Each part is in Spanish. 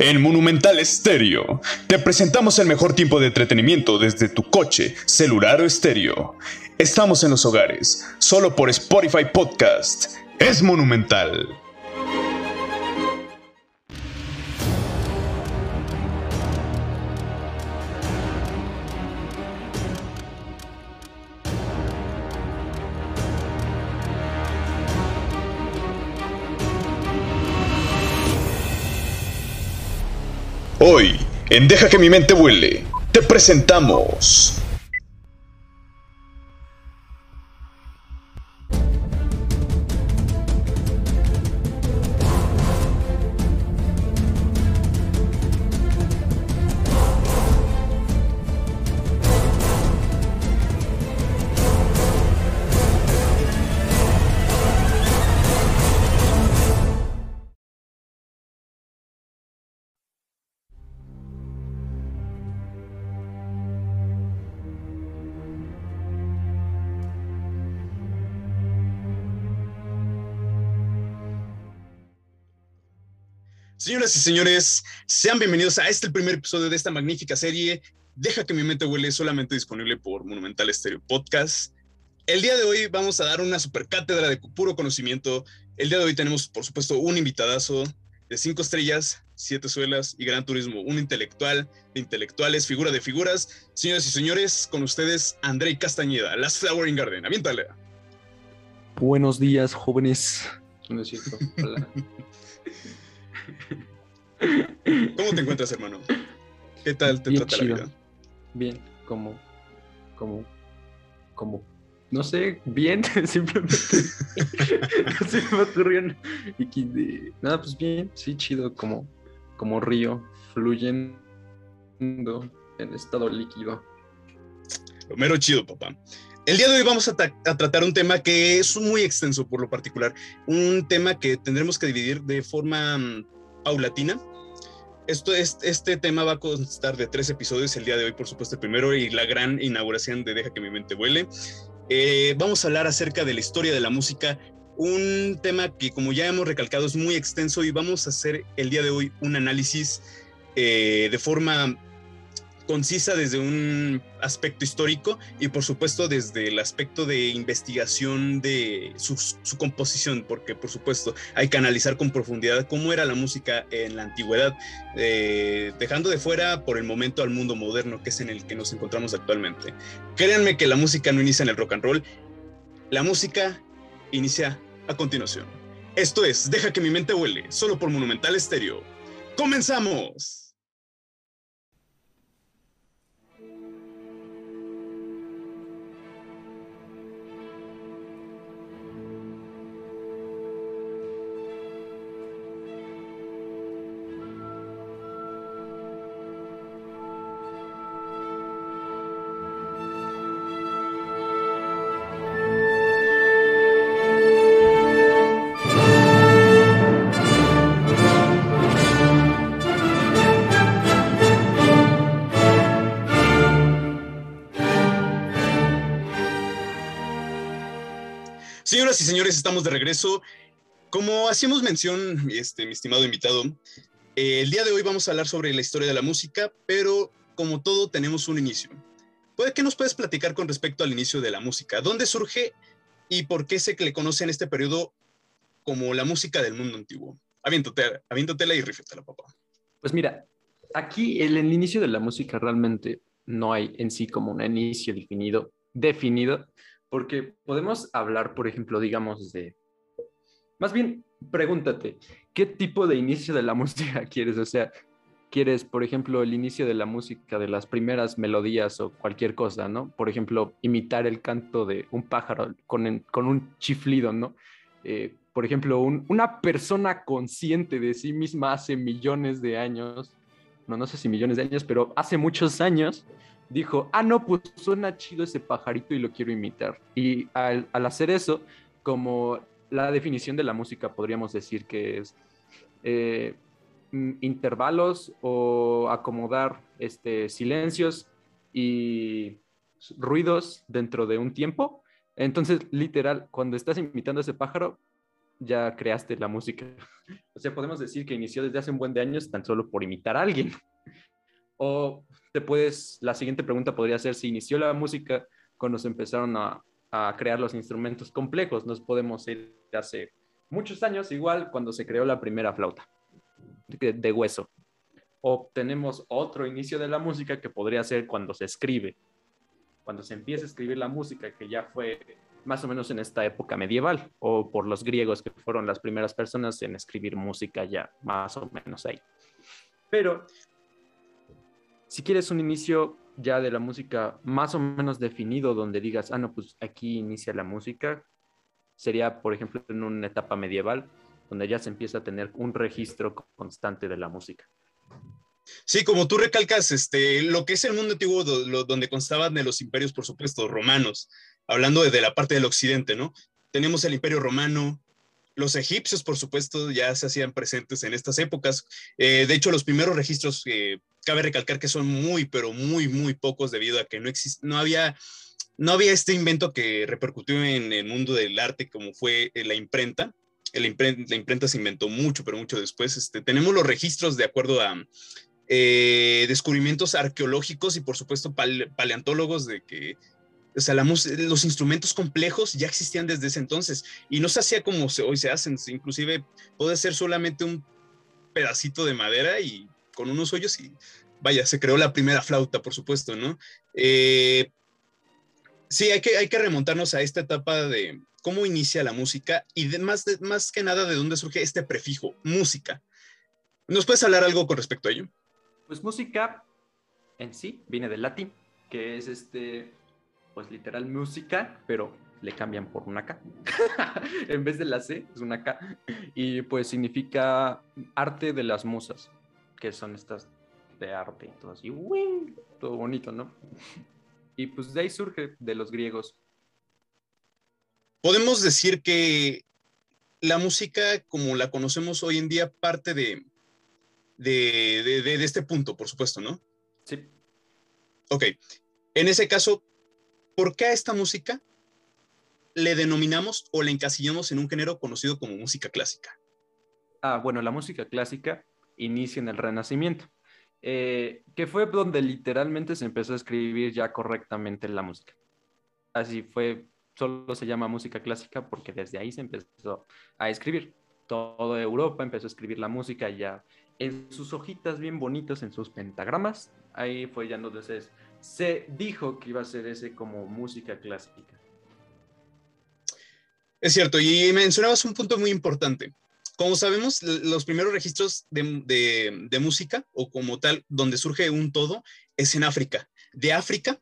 En Monumental Estéreo, te presentamos el mejor tiempo de entretenimiento desde tu coche, celular o estéreo. Estamos en los hogares, solo por Spotify Podcast. Es Monumental. Hoy, en Deja que mi mente vuele, te presentamos Señoras y señores, sean bienvenidos a este primer episodio de esta magnífica serie. Deja que mi mente huele solamente disponible por Monumental Stereo Podcast. El día de hoy vamos a dar una super cátedra de puro conocimiento. El día de hoy tenemos, por supuesto, un invitadazo de cinco estrellas, siete suelas y gran turismo. Un intelectual de intelectuales, figura de figuras. Señoras y señores, con ustedes, Andrei Castañeda, Las Flowering Garden. Aviéntale. Buenos días, jóvenes. No es cierto. Hola. ¿Cómo te encuentras, hermano? ¿Qué tal te Bien trata chido. la vida? Bien, como, como, como, no sé, bien, simplemente. no se me ocurrió. Nada, pues bien, sí, chido, como, como río, fluyendo en estado líquido. Lo mero chido, papá. El día de hoy vamos a tratar un tema que es muy extenso por lo particular. Un tema que tendremos que dividir de forma mm, paulatina. Esto es, este tema va a constar de tres episodios. El día de hoy, por supuesto, el primero y la gran inauguración de Deja que mi mente vuele. Eh, vamos a hablar acerca de la historia de la música. Un tema que, como ya hemos recalcado, es muy extenso y vamos a hacer el día de hoy un análisis eh, de forma concisa desde un aspecto histórico y por supuesto desde el aspecto de investigación de su, composición, porque por supuesto hay que analizar con profundidad cómo era la música en la antigüedad, eh, dejando de fuera por el momento al mundo moderno que es en el que nos encontramos actualmente. Créanme que la música no inicia en el rock and roll, la música inicia a continuación. Esto es, deja que mi mente huele, solo por Monumental Estéreo. ¡Comenzamos! Señoras y señores, estamos de regreso. Como hacíamos mención, este, mi estimado invitado, eh, el día de hoy vamos a hablar sobre la historia de la música, pero como todo tenemos un inicio. ¿Puede, ¿Qué nos puedes platicar con respecto al inicio de la música? ¿Dónde surge y por qué se le conoce en este periodo como la música del mundo antiguo? Aviéntate, aviéntatela y rífetela, papá. Pues mira, aquí el, el inicio de la música realmente no hay en sí como un inicio definido, definido, porque podemos hablar, por ejemplo, digamos, de... Más bien, pregúntate, ¿qué tipo de inicio de la música quieres? O sea, ¿quieres, por ejemplo, el inicio de la música de las primeras melodías o cualquier cosa, ¿no? Por ejemplo, imitar el canto de un pájaro con, con un chiflido, ¿no? Eh, por ejemplo, un- una persona consciente de sí misma hace millones de años, no, no sé si millones de años, pero hace muchos años, dijo, ah, no, pues suena chido ese pajarito y lo quiero imitar. Y al, al hacer eso, como la definición de la música, podríamos decir que es eh, mm, intervalos o acomodar este, silencios y ruidos dentro de un tiempo. Entonces, literal, cuando estás imitando a ese pájaro, ya creaste la música. O sea, podemos decir que inició desde hace un buen de años tan solo por imitar a alguien. O te puedes, la siguiente pregunta podría ser si inició la música cuando se empezaron a, a crear los instrumentos complejos. Nos podemos ir hace muchos años, igual cuando se creó la primera flauta de, de hueso. O tenemos otro inicio de la música que podría ser cuando se escribe, cuando se empieza a escribir la música, que ya fue más o menos en esta época medieval, o por los griegos que fueron las primeras personas en escribir música ya más o menos ahí. Pero si quieres un inicio ya de la música más o menos definido, donde digas, ah, no, pues aquí inicia la música, sería, por ejemplo, en una etapa medieval, donde ya se empieza a tener un registro constante de la música. Sí, como tú recalcas, este, lo que es el mundo antiguo, donde constaban de los imperios, por supuesto, romanos, hablando de, la parte del occidente, ¿no? Tenemos el imperio romano, los egipcios, por supuesto, ya se hacían presentes en estas épocas. Eh, de hecho, los primeros registros, eh, cabe recalcar que son muy, pero muy, muy pocos debido a que no, no, había, no había este invento que repercutió en el mundo del arte como fue eh, la imprenta. La imprenta, se inventó mucho, pero mucho después. Este, tenemos los registros de acuerdo a descubrimientos arqueológicos y por supuesto paleontólogos de que o sea, los instrumentos complejos ya existían desde ese entonces y no se hacía como hoy se hacen, inclusive puede ser solamente un pedacito de madera y con unos hoyos y vaya, se creó la primera flauta, por supuesto, ¿no? Eh, sí, hay que, hay que remontarnos a esta etapa de cómo inicia la música y más, más que nada de dónde surge este prefijo, música. ¿Nos puedes hablar algo con respecto a ello? Pues música en sí viene del latín, que es este pues literal música, pero le cambian por una K. en vez de la C, es una K. Y pues significa arte de las musas, que son estas de arte y todo así, todo bonito, ¿no? Y pues de ahí surge de los griegos. Podemos decir que la música como la conocemos hoy en día parte de, de, de, de este punto, por supuesto, ¿no? Sí. Ok. En ese caso, ¿por qué a esta música le denominamos o le encasillamos en un género conocido como música clásica? Ah, bueno, la música clásica inicia en el Renacimiento, eh, que fue donde literalmente se empezó a escribir ya correctamente la música. Así fue, solo se llama música clásica porque desde ahí se empezó a escribir. Toda Europa empezó a escribir la música ya en sus hojitas bien bonitas, en sus pentagramas. Ahí fue ya entonces se dijo que iba a ser ese como música clásica. Es cierto, y mencionabas un punto muy importante. Como sabemos, los primeros registros de, música, o como tal, donde surge un todo, es en África. De África,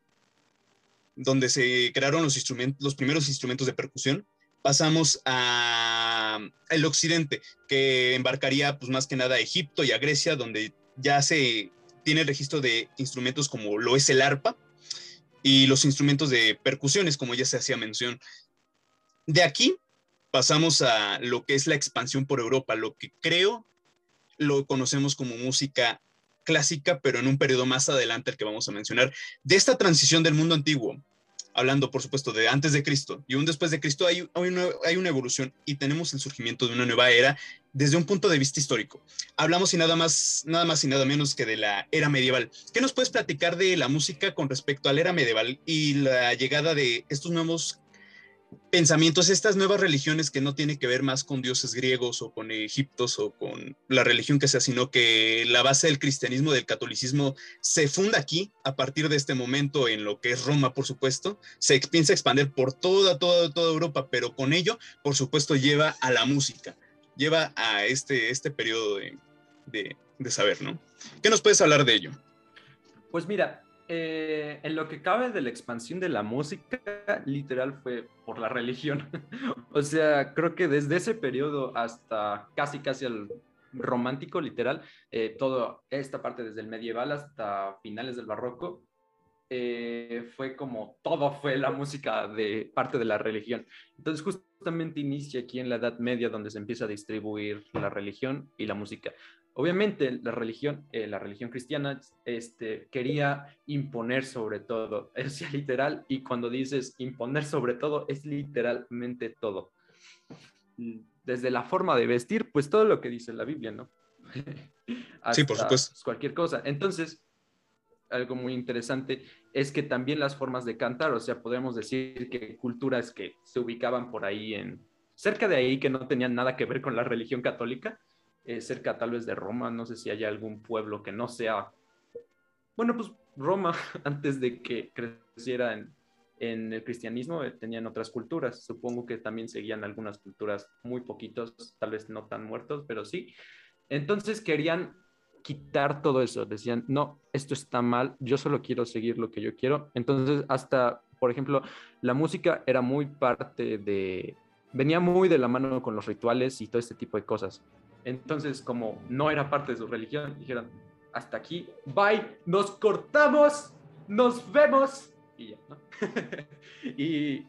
donde se crearon los, instrumentos, los primeros instrumentos de percusión, pasamos al occidente, que embarcaría pues, más que nada a Egipto y a Grecia, donde ya se tiene el registro de instrumentos como lo es el arpa y los instrumentos de percusiones, como ya se hacía mención. De aquí pasamos a lo que es la expansión por Europa, lo que creo lo conocemos como música clásica, pero en un periodo más adelante el que vamos a mencionar, de esta transición del mundo antiguo hablando por supuesto de antes de Cristo y un después de Cristo, hay, hay, una, evolución y tenemos el surgimiento de una nueva era desde un punto de vista histórico. Hablamos y nada más, nada más y nada menos que de la era medieval. ¿Qué nos puedes platicar de la música con respecto a la era medieval y la llegada de estos nuevos pensamientos, estas nuevas religiones que no tienen que ver más con dioses griegos o con egiptos o con la religión que sea, sino que la base del cristianismo, del catolicismo, se funda aquí a partir de este momento en lo que es Roma, por supuesto, se piensa expandir por toda, toda, toda Europa, pero con ello, por supuesto, lleva a la música, lleva a este, este periodo de, de, de saber, ¿no? ¿Qué nos puedes hablar de ello? Pues mira, eh, en lo que cabe de la expansión de la música, literal fue por la religión. o sea, creo que desde ese periodo hasta casi, casi el romántico, literal, eh, toda esta parte desde el medieval hasta finales del barroco, eh, fue como todo fue la música de parte de la religión. Entonces justamente inicia aquí en la Edad Media donde se empieza a distribuir la religión y la música. Obviamente la religión, eh, la religión cristiana este, quería imponer sobre todo, es literal, y cuando dices imponer sobre todo, es literalmente todo. desde la forma de vestir, pues todo lo que dice la Biblia, ¿no? sí, por supuesto. Cualquier cosa. Entonces, algo muy interesante es que también las formas de cantar, o sea, podemos decir que culturas que se ubicaban por ahí en, cerca de ahí, que no tenían nada que ver con la religión católica, eh, cerca tal vez de Roma, no sé si hay algún pueblo que no sea, bueno, pues Roma, antes de que creciera en, en el cristianismo, eh, tenían otras culturas, supongo que también seguían algunas culturas muy poquitos, tal vez no tan muertos, pero sí. Entonces querían quitar todo eso. Decían, no, esto está mal, yo solo quiero seguir lo que yo quiero. Entonces, hasta, por ejemplo, la música era muy parte de, venía muy de la mano con los rituales y todo este tipo de cosas. Entonces, como no era parte de su religión, dijeron, hasta aquí, bye, nos cortamos, nos vemos. Y ya, ¿no? y,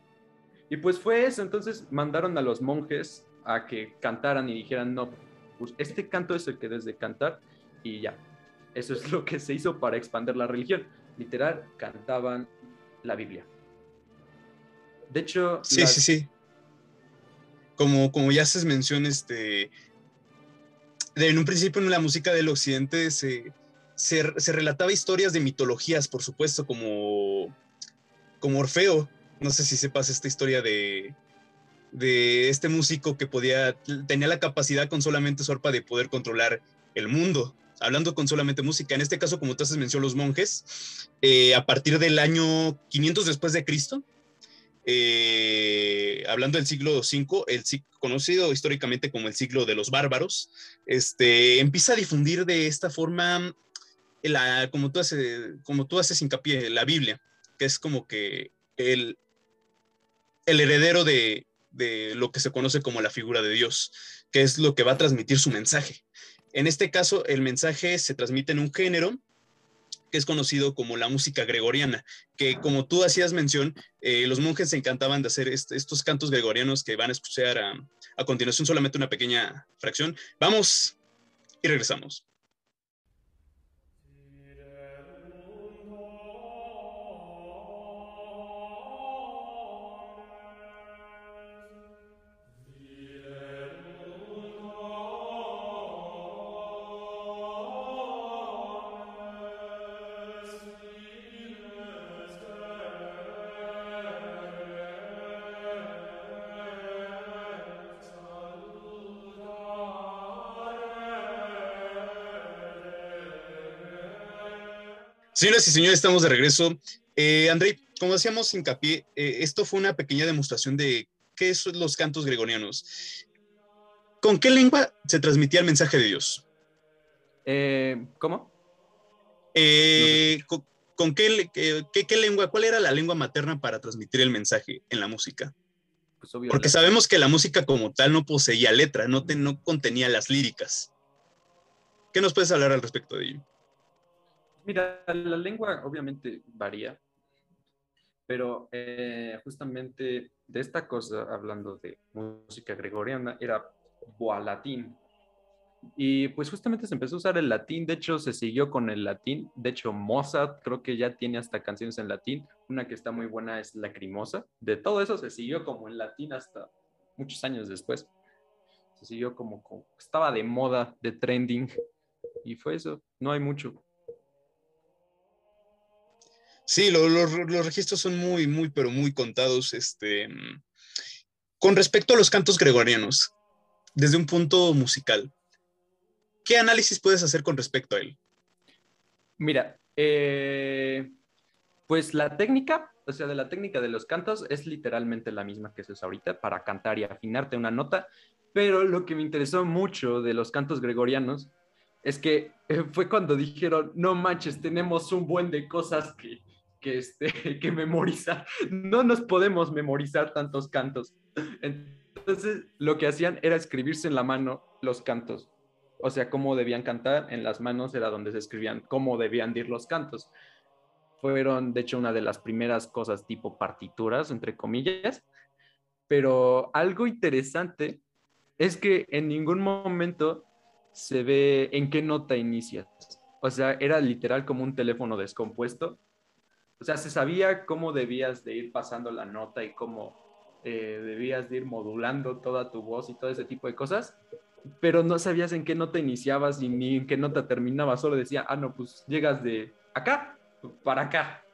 y pues fue eso. Entonces mandaron a los monjes a que cantaran y dijeran, no, pues este canto es el que desde cantar y ya. Eso es lo que se hizo para expandir la religión. Literal, cantaban la Biblia. De hecho... Sí, sí, sí. Como, como ya se menciona, este, en un principio en la música del occidente se, se, relataba historias de mitologías, por supuesto, como, como Orfeo. No sé si sepas esta historia de, de este músico que podía, tenía la capacidad con solamente su arpa de poder controlar el mundo hablando con solamente música. En este caso, como tú has mencionado, los monjes, eh, a partir del año 500 después de Cristo, eh, hablando del siglo V, el conocido históricamente como el siglo de los bárbaros, este, empieza a difundir de esta forma, la, como, tú haces, como tú haces hincapié, la Biblia, que es como que el, el heredero de, de lo que se conoce como la figura de Dios, que es lo que va a transmitir su mensaje. En este caso, el mensaje se transmite en un género que es conocido como la música gregoriana, que como tú hacías mención, eh, los monjes se encantaban de hacer estos cantos gregorianos que van a escuchar a, a continuación solamente una pequeña fracción. Vamos y regresamos. Señoras y señores, estamos de regreso. Eh, André, como decíamos hincapié, eh, esto fue una pequeña demostración de qué son los cantos gregorianos. ¿Con qué lengua se transmitía el mensaje de Dios? Eh, ¿Cómo? Eh, con, qué, qué, lengua, cuál era la lengua materna para transmitir el mensaje en la música? Pues Porque sabemos que la música como tal no poseía letra, no, no contenía las líricas. ¿Qué nos puedes hablar al respecto de ello? Mira, la lengua obviamente varía, pero eh, justamente de esta cosa, hablando de música gregoriana, era boalatín. Y pues justamente se empezó a usar el latín, de hecho se siguió con el latín, de hecho Mozart creo que ya tiene hasta canciones en latín, una que está muy buena es Lacrimosa, de todo eso se siguió como en latín hasta muchos años después, se siguió como, como estaba de moda, de trending, y fue eso, no hay mucho. Sí, los registros son muy, muy, pero muy contados. Este, con respecto a los cantos gregorianos, desde un punto musical, ¿qué análisis puedes hacer con respecto a él? Mira, eh, pues la técnica, o sea, de la técnica de los cantos es literalmente la misma que se usa ahorita para cantar y afinarte una nota, pero lo que me interesó mucho de los cantos gregorianos es que eh, fue cuando dijeron, no manches, tenemos un buen de cosas que, que, este, que memorizar. No nos podemos memorizar tantos cantos. Entonces, lo que hacían era escribirse en la mano los cantos. O sea, cómo debían cantar, en las manos era donde se escribían cómo debían ir los cantos. Fueron, de hecho, una de las primeras cosas tipo partituras, entre comillas. Pero algo interesante es que en ningún momento se ve en qué nota inicias. O sea, era literal como un teléfono descompuesto o sea, se sabía cómo debías de ir pasando la nota y cómo, eh, debías de ir modulando toda tu voz y todo ese tipo de cosas, pero no sabías en qué nota iniciabas y ni en qué nota terminabas, solo decía, ah, no, pues llegas de acá para acá,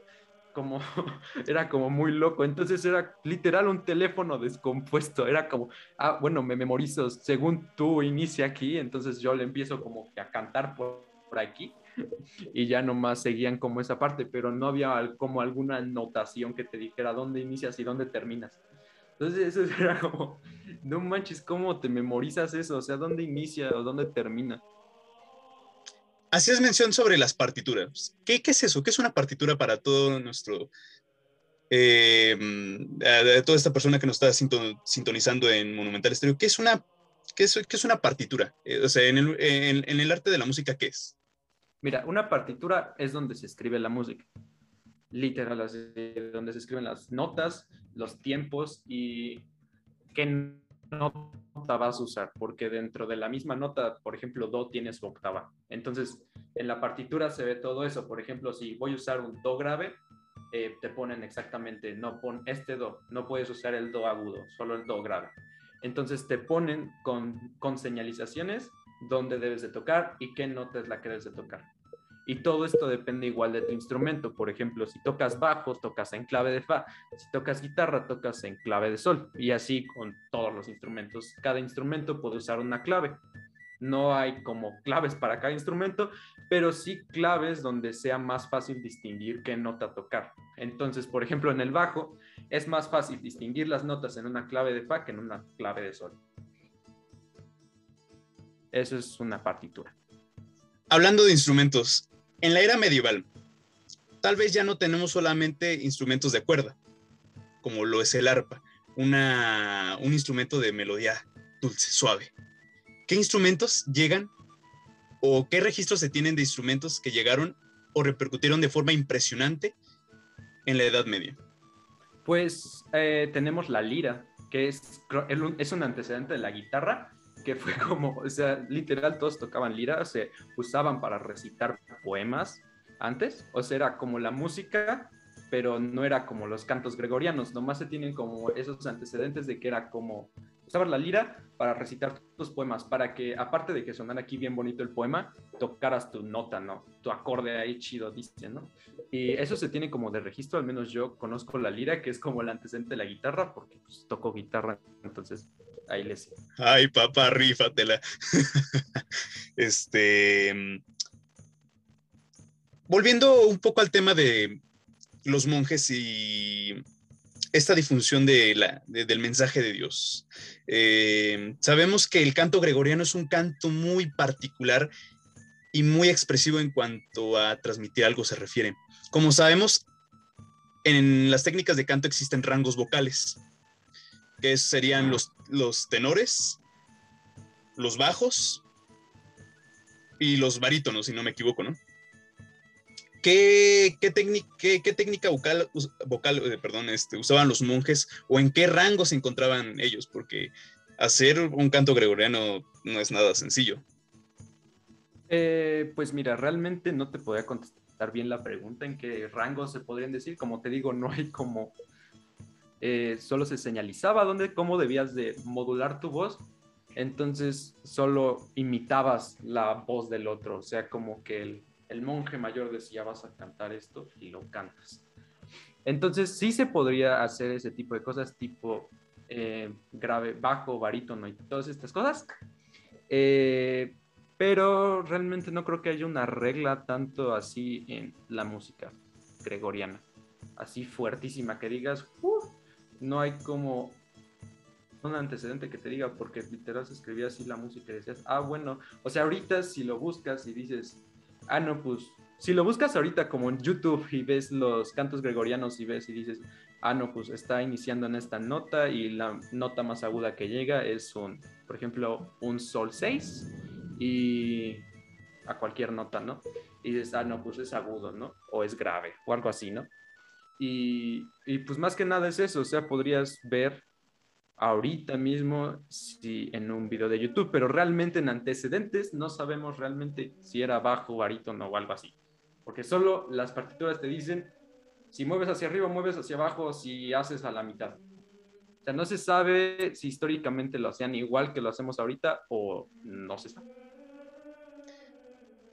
como era como muy loco, entonces era literal un teléfono descompuesto, era como, ah, bueno, me memorizo, según tú inicia aquí, entonces yo le empiezo como a cantar por aquí y ya nomás seguían como esa parte, pero no había como alguna notación que te dijera dónde inicias y dónde terminas. Entonces eso era como, no manches, ¿cómo te memorizas eso? O sea, ¿dónde inicia o dónde termina? Hacías mención sobre las partituras. ¿Qué, qué es eso? ¿Qué es una partitura para todo nuestro... Eh, toda esta persona que nos está sintonizando en Monumental Estéreo? ¿Qué es una, qué es, qué es una partitura? Eh, o sea, en el, en el arte de la música, ¿qué es? Mira, una partitura es donde se escribe la música. Literal, así, donde se escriben las notas, los tiempos y qué nota vas a usar, porque dentro de la misma nota, por ejemplo, do tiene su octava. Entonces, en la partitura se ve todo eso. Por ejemplo, si voy a usar un do grave, eh, te ponen exactamente, no pon este do, no puedes usar el do agudo, solo el do grave. Entonces te ponen con, con señalizaciones dónde debes de tocar y qué nota es la que debes de tocar. Y todo esto depende igual de tu instrumento. Por ejemplo, si tocas bajo, tocas en clave de fa. Si tocas guitarra, tocas en clave de sol. Y así con todos los instrumentos. Cada instrumento puede usar una clave. No hay como claves para cada instrumento, pero sí claves donde sea más fácil distinguir qué nota tocar. Entonces, por ejemplo, en el bajo es más fácil distinguir las notas en una clave de fa que en una clave de sol. Eso es una partitura. Hablando de instrumentos, en la era medieval, tal vez ya no tenemos solamente instrumentos de cuerda, como lo es el arpa, un instrumento de melodía dulce, suave. ¿Qué instrumentos llegan o qué registros se tienen de instrumentos que llegaron o repercutieron de forma impresionante en la Edad Media? Pues eh, tenemos la lira, que es, es un antecedente de la guitarra, que fue como, o sea, literal todos tocaban lira, se usaban para recitar poemas antes, o sea, era como la música, pero no era como los cantos gregorianos, nomás se tienen como esos antecedentes de que era como, usaban la lira para recitar tus poemas, para que aparte de que sonara aquí bien bonito el poema, tocaras tu nota, ¿no? Tu acorde ahí chido, dice, ¿no? Y eso se tiene como de registro, al menos yo conozco la lira, que es como el antecedente de la guitarra, porque pues, toco guitarra, entonces Ay, papá, rífatela. este. Volviendo un poco al tema de los monjes y esta difusión del mensaje de Dios. Eh, sabemos que el canto gregoriano es un canto muy particular y muy expresivo en cuanto a transmitir algo se refiere. Como sabemos, en las técnicas de canto existen rangos vocales que serían los, los tenores, los bajos y los barítonos, si no me equivoco, ¿no? ¿Qué, qué, qué, técnica vocal, vocal eh, perdón, este, usaban los monjes o en qué rango se encontraban ellos? Porque hacer un canto gregoriano no es nada sencillo. Eh, pues mira, realmente no te podía contestar bien la pregunta en qué rango se podrían decir. Como te digo, no hay como eh, solo se señalizaba dónde, cómo debías de modular tu voz, entonces solo imitabas la voz del otro, o sea, como que el, monje mayor decía vas a cantar esto y lo cantas. Entonces sí se podría hacer ese tipo de cosas, tipo eh, grave, bajo, barítono y todas estas cosas, eh, pero realmente no creo que haya una regla tanto así en la música gregoriana, así fuertísima que digas, no hay como un antecedente que te diga, porque literal se escribía así la música y decías, ah, bueno, o sea, ahorita si lo buscas y dices, ah, no, pues, si lo buscas ahorita como en YouTube y ves los cantos gregorianos y ves y dices, ah, no, pues está iniciando en esta nota y la nota más aguda que llega es un, por ejemplo, un sol 6 y a cualquier nota, ¿no? Y dices, ah, no, pues es agudo, ¿no? O es grave, o algo así, ¿no? Y, pues más que nada es eso, o sea, podrías ver ahorita mismo si en un video de YouTube, pero realmente en antecedentes no sabemos realmente si era bajo, barítono o algo así, porque solo las partituras te dicen si mueves hacia arriba, mueves hacia abajo, si haces a la mitad. sea, no se sabe si históricamente lo hacían igual que lo hacemos ahorita o no se sabe.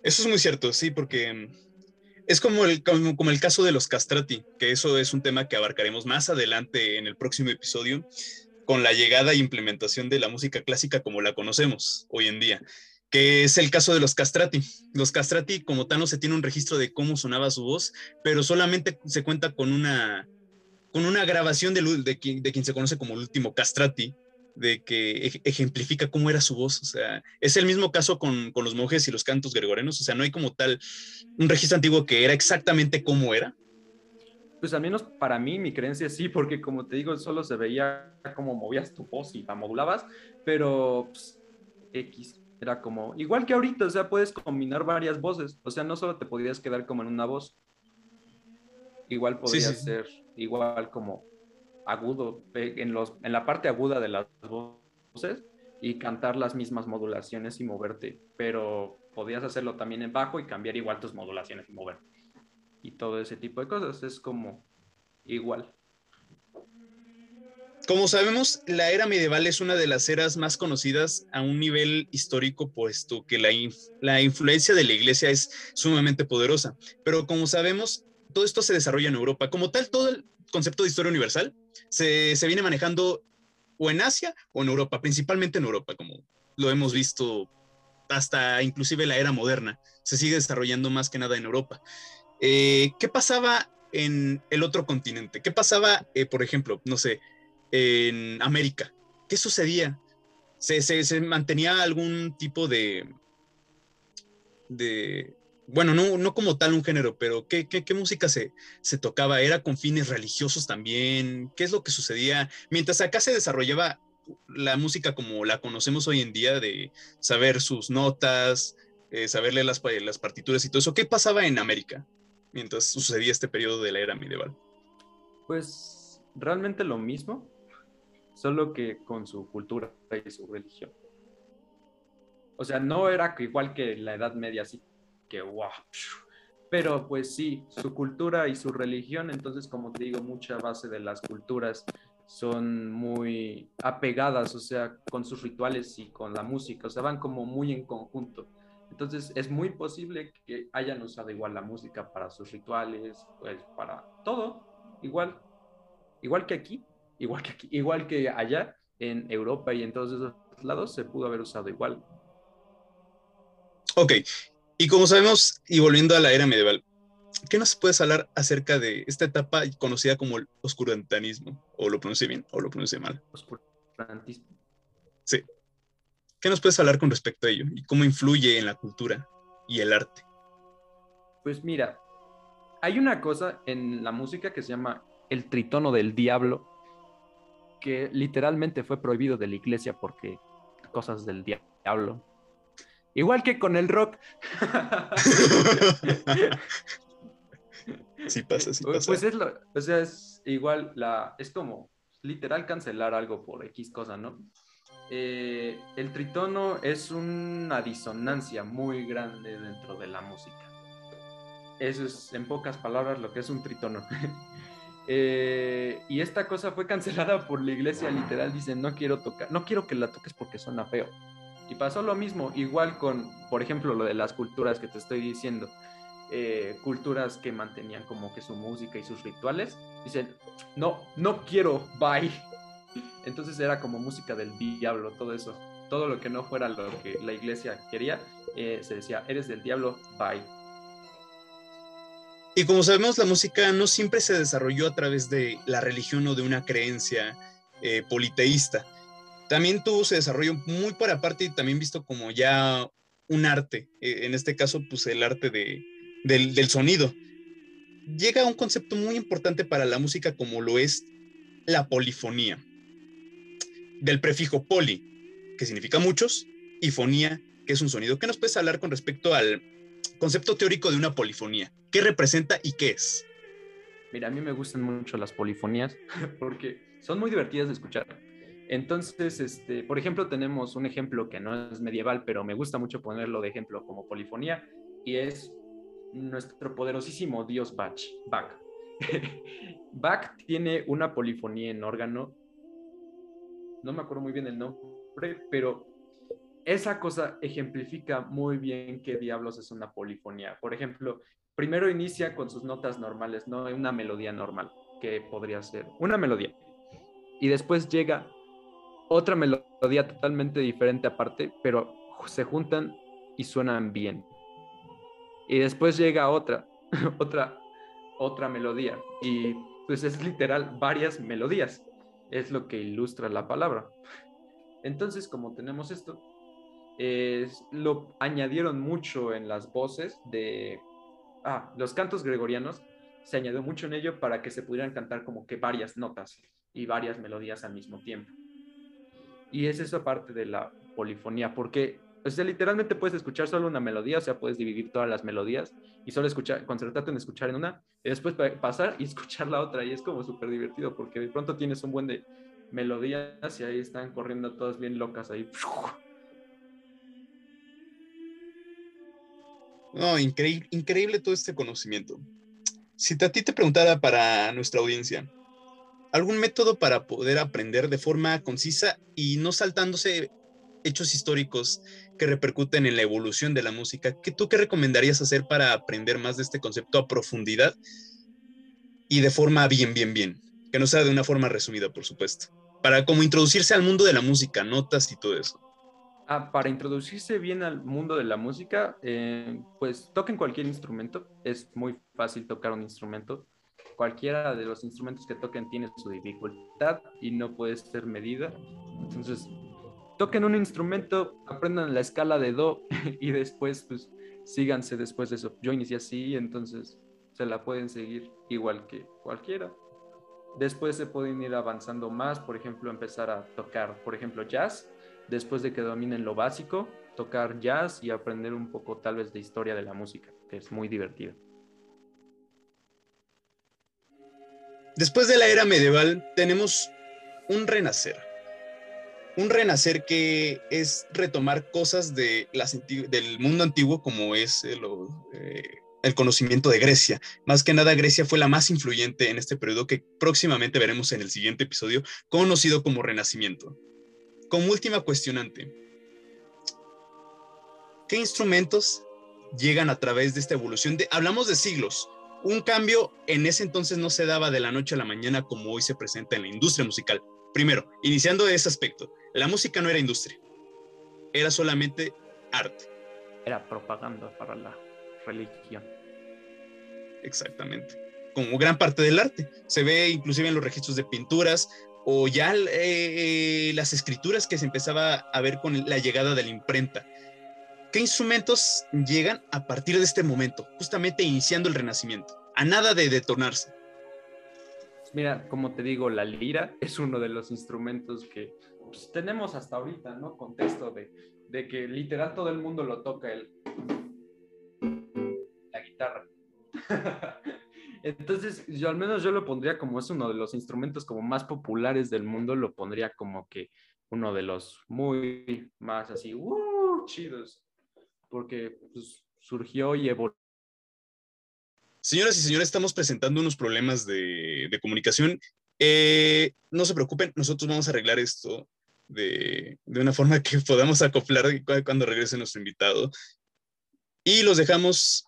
Eso es muy cierto, sí, porque es como el, como, el caso de los castrati, que eso es un tema que abarcaremos más adelante en el próximo episodio, con la llegada e implementación de la música clásica como la conocemos hoy en día, que es el caso de los castrati. Los castrati, como tal, no se tiene un registro de cómo sonaba su voz, pero solamente se cuenta con una, con una grabación de, de, de quien se conoce como el último castrati, de que ejemplifica cómo era su voz. O sea, es el mismo caso con, con, los monjes y los cantos gregorianos. O sea, no hay como tal un registro antiguo que era exactamente como era. Pues al menos para mí, mi creencia sí, porque como te digo, solo se veía cómo movías tu voz y la modulabas, pero pues, X era como, igual que ahorita, o sea, puedes combinar varias voces. O sea, no solo te podías quedar como en una voz, igual podría ser igual como agudo, en, los, en la parte aguda de las voces y cantar las mismas modulaciones y moverte, pero podías hacerlo también en bajo y cambiar igual tus modulaciones y moverte. Y todo ese tipo de cosas es como igual. Como sabemos, la era medieval es una de las eras más conocidas a un nivel histórico, puesto que la, la influencia de la iglesia es sumamente poderosa. Pero como sabemos, todo esto se desarrolla en Europa. Como tal, todo el concepto de historia universal se, se, viene manejando o en Asia o en Europa, principalmente en Europa, como lo hemos visto hasta inclusive la era moderna, se sigue desarrollando más que nada en Europa. Eh, ¿Qué pasaba en el otro continente? ¿Qué pasaba, eh, por ejemplo, no sé, en América? ¿Qué sucedía? ¿Se, se, se mantenía algún tipo de, de, bueno, no, no como tal un género, pero ¿qué, qué, música se, se, tocaba? ¿Era con fines religiosos también? ¿Qué es lo que sucedía? Mientras acá se desarrollaba la música como la conocemos hoy en día, de saber sus notas, eh, saberle las, las partituras y todo eso, ¿qué pasaba en América mientras sucedía este periodo de la era medieval? Pues realmente lo mismo, solo que con su cultura y su religión. O sea, no era igual que la Edad Media, así wow. Pero pues sí, su cultura y su religión, entonces como te digo, mucha base de las culturas son muy apegadas, o sea, con sus rituales y con la música, o sea, van como muy en conjunto. Entonces es muy posible que hayan usado igual la música para sus rituales, pues para todo, igual, igual que aquí, igual que aquí, igual que allá en Europa y en todos esos lados se pudo haber usado igual. Ok, y como sabemos, y volviendo a la era medieval, ¿qué nos puedes hablar acerca de esta etapa conocida como el oscurantanismo? ¿O lo pronuncié bien o lo pronuncié mal? Oscurantismo. Sí. ¿Qué nos puedes hablar con respecto a ello y cómo influye en la cultura y el arte? Pues mira, hay una cosa en la música que se llama el tritono del diablo, que literalmente fue prohibido de la iglesia porque cosas del diablo. Igual que con el rock. sí pasa, sí pasa. Pues es lo, o sea, es igual, la, es como literal cancelar algo por X cosa, ¿no? Eh, el tritono es una disonancia muy grande dentro de la música. Eso es, en pocas palabras, lo que es un tritono. Eh, y esta cosa fue cancelada por la iglesia, literal, dicen, no quiero tocar, no quiero que la toques porque suena feo. Y pasó lo mismo, igual con, por ejemplo, lo de las culturas que te estoy diciendo. Eh, culturas que mantenían como que su música y sus rituales, dicen, no, no quiero, bye. Entonces era como música del diablo, todo eso. Todo lo que no fuera lo que la iglesia quería, eh, se decía, eres del diablo, bye. Y como sabemos, la música no siempre se desarrolló a través de la religión o de una creencia eh, politeísta también tuvo su desarrollo muy por aparte y también visto como ya un arte, e, en este caso pues el arte de, del, del sonido. Llega a un concepto muy importante para la música como lo es la polifonía, del prefijo poli, que significa muchos, y fonía, que es un sonido. ¿Qué nos puedes hablar con respecto al concepto teórico de una polifonía? ¿Qué representa y qué es? Mira, a mí me gustan mucho las polifonías porque son muy divertidas de escuchar entonces, este, por ejemplo, tenemos un ejemplo que no es medieval, pero me gusta mucho ponerlo de ejemplo como polifonía, y es nuestro poderosísimo dios Bach. Bach. Bach tiene una polifonía en órgano no me acuerdo muy bien el nombre, pero esa cosa ejemplifica muy bien qué diablos es una polifonía. Por ejemplo, primero inicia con sus notas normales, no una melodía normal, que podría ser una melodía. Y después llega otra melodía totalmente diferente aparte, pero se juntan y suenan bien. Y después llega otra, otra, otra melodía. Y pues es literal varias melodías. Es lo que ilustra la palabra. Entonces, como tenemos esto, lo añadieron mucho en las voces de... Ah, los cantos gregorianos se añadió mucho en ello para que se pudieran cantar como que varias notas y varias melodías al mismo tiempo. Y es esa parte de la polifonía, porque o sea, literalmente puedes escuchar solo una melodía, o sea, puedes dividir todas las melodías y solo escuchar, concentrarte en escuchar en una, y después pasar y escuchar la otra, y es como súper divertido, porque de pronto tienes un buen de melodías y ahí están corriendo todas bien locas ahí. No, increíble, increíble todo este conocimiento. Si a ti te preguntara para nuestra audiencia, ¿algún método para poder aprender de forma concisa y no saltándose hechos históricos que repercuten en la evolución de la música, ¿qué tú qué recomendarías hacer para aprender más de este concepto a profundidad y de forma bien, bien, bien? Que no sea de una forma resumida, por supuesto. Para como introducirse al mundo de la música, notas y todo eso. Ah, para introducirse bien al mundo de la música, eh, pues toquen cualquier instrumento. Es muy fácil tocar un instrumento. Cualquiera de los instrumentos que toquen tiene su dificultad y no puede ser medida. Entonces, toquen un instrumento, aprendan la escala de do y después pues síganse después de eso. Yo inicié así, entonces se la pueden seguir igual que cualquiera. Después se pueden ir avanzando más, por ejemplo, empezar a tocar, por ejemplo, jazz, después de que dominen lo básico, tocar jazz y aprender un poco tal vez de historia de la música, que es muy divertido. Después de la era medieval tenemos un renacer un renacer que es retomar cosas de del mundo antiguo como es el, eh, el, conocimiento de Grecia. Más que nada, Grecia fue la más influyente en este periodo que próximamente veremos en el siguiente episodio, conocido como Renacimiento. Como última cuestionante, ¿qué instrumentos llegan a través de esta evolución? De, hablamos de siglos. Un cambio en ese entonces no se daba de la noche a la mañana como hoy se presenta en la industria musical. Primero, iniciando de ese aspecto, la música no era industria, era solamente arte. Era propaganda para la religión. Exactamente. Como gran parte del arte. Se ve inclusive en los registros de pinturas o ya eh, las escrituras que se empezaba a ver con la llegada de la imprenta. ¿Qué instrumentos llegan a partir de este momento, justamente iniciando el Renacimiento? A nada de detonarse. Mira, como te digo, la lira es uno de los instrumentos que pues, tenemos hasta ahorita, ¿no? Contexto de, de que literal todo el mundo lo toca el, la guitarra. Entonces, yo al menos yo lo pondría como es uno de los instrumentos como más populares del mundo, lo pondría como que uno de los muy más así, uh, chidos, porque pues, surgió y evolucionó. Señoras y señores, estamos presentando unos problemas de, comunicación. Eh, no se preocupen, nosotros vamos a arreglar esto de, una forma que podamos acoplar cuando regrese nuestro invitado. Y los dejamos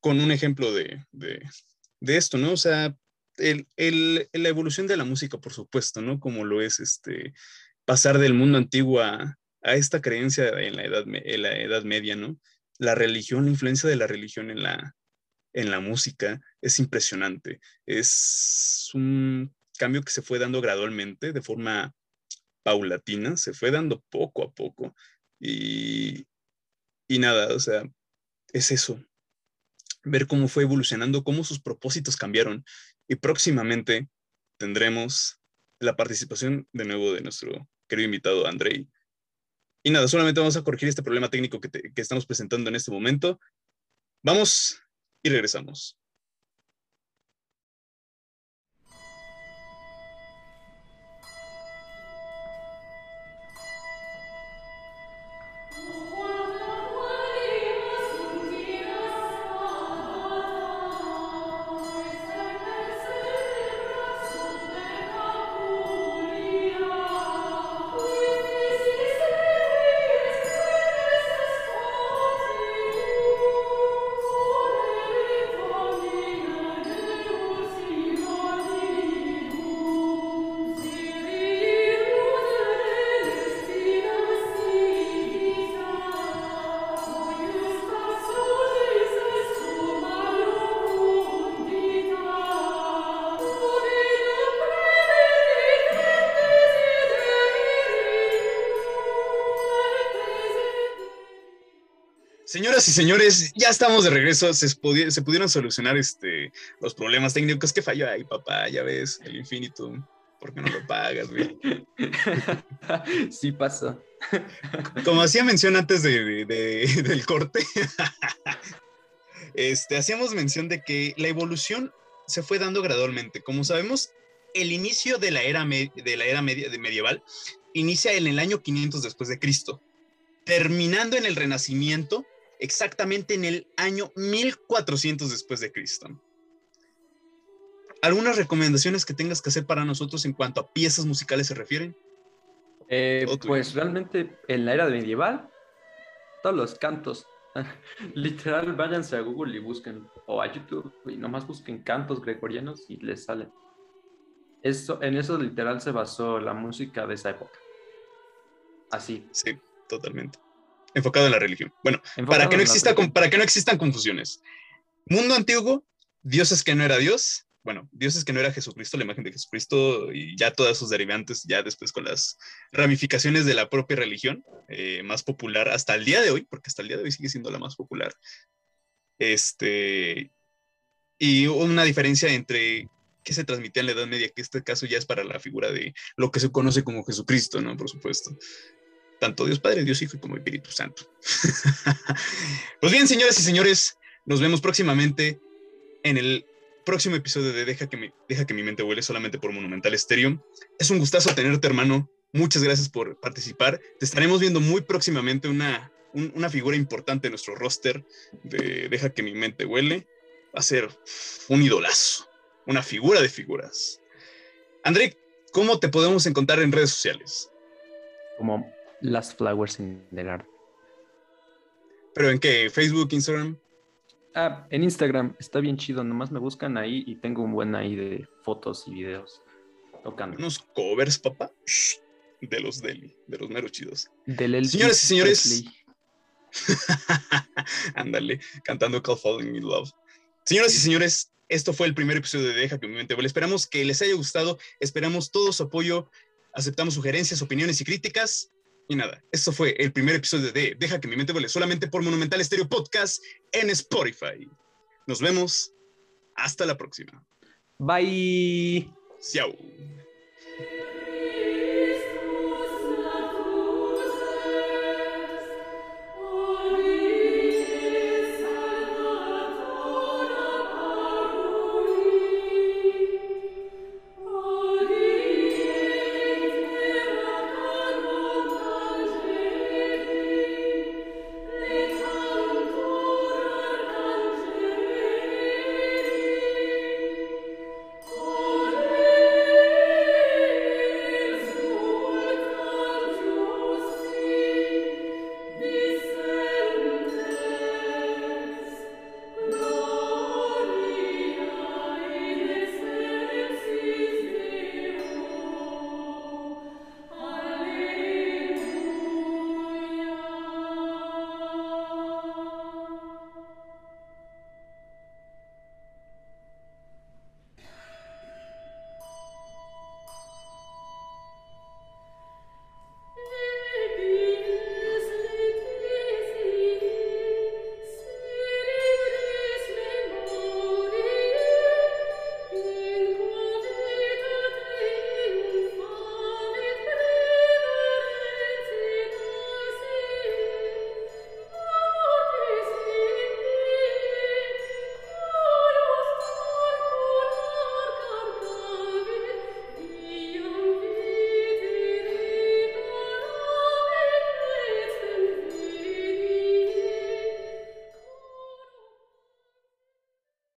con un ejemplo de, esto, ¿no? O sea, la evolución de la música, por supuesto, ¿no? Como lo es este, pasar del mundo antiguo a, esta creencia en la, edad, en la Edad Media, ¿no? La religión, la influencia de la religión en la, en la música es impresionante. Es un cambio que se fue dando gradualmente, de forma paulatina, se fue dando poco a poco. Y, y nada, o sea, es eso, ver cómo fue evolucionando, cómo sus propósitos cambiaron. Y próximamente tendremos la participación de nuevo de nuestro querido invitado Andrei. Y nada, solamente vamos a corregir este problema técnico que, estamos presentando en este momento. Vamos y regresamos. Señoras y señores, ya estamos de regreso. Se, se pudieron solucionar este, los problemas técnicos. ¿Qué falló ahí, papá? Ya ves, el Infinitum. ¿Por qué no lo pagas, güey? Sí pasó. Como hacía mención antes de, del corte, este, hacíamos mención de que la evolución se fue dando gradualmente. Como sabemos, el inicio de la era, de la era media, medieval inicia en el año 500 después de Cristo, terminando en el Renacimiento exactamente en el año 1400 después de Cristo. ¿Algunas recomendaciones que tengas que hacer para nosotros en cuanto a piezas musicales se refieren? Eh, pues realmente en la era medieval, todos los cantos, literal, váyanse a Google y busquen, o a YouTube, y nomás busquen cantos gregorianos y les salen. Eso, en eso literal se basó la música de esa época. Así. Sí, totalmente enfocado en la religión. Bueno, para que, no exista, para que no existan confusiones. Mundo antiguo, dioses que no era Dios, bueno, dioses que no era Jesucristo, la imagen de Jesucristo y ya todas sus derivantes, ya después con las ramificaciones de la propia religión, eh, más popular hasta el día de hoy, porque hasta el día de hoy sigue siendo la más popular. Este, y una diferencia entre qué se transmitía en la Edad Media, que este caso ya es para la figura de lo que se conoce como Jesucristo, ¿no? Por supuesto tanto Dios Padre, Dios Hijo y como Espíritu Santo. pues bien, señoras y señores, nos vemos próximamente en el próximo episodio de Deja que, Deja que mi mente huele solamente por Monumental Estéreo. Es un gustazo tenerte, hermano. Muchas gracias por participar. Te estaremos viendo muy próximamente una, una figura importante en nuestro roster de Deja que mi mente huele. Va a ser un idolazo, una figura de figuras. André, ¿cómo te podemos encontrar en redes sociales? Como las Flowers in the Garden. ¿Pero en qué? ¿Facebook, Instagram? Ah, en Instagram. Está bien chido. Nomás me buscan ahí y tengo un buen ahí de fotos y videos tocando. Unos covers, papá. de los Deli, de los meros chidos. Del Señoras y señores. Ándale, cantando Call Falling in Love. Señoras y señores, esto fue el primer episodio de Deja que mi mente vuele. Esperamos que les haya gustado. Esperamos todo su apoyo. Aceptamos sugerencias, opiniones y críticas. Y nada, esto fue el primer episodio de Deja que mi mente vuele solamente por Monumental Estéreo Podcast en Spotify. Nos vemos. Hasta la próxima. Bye. Ciao.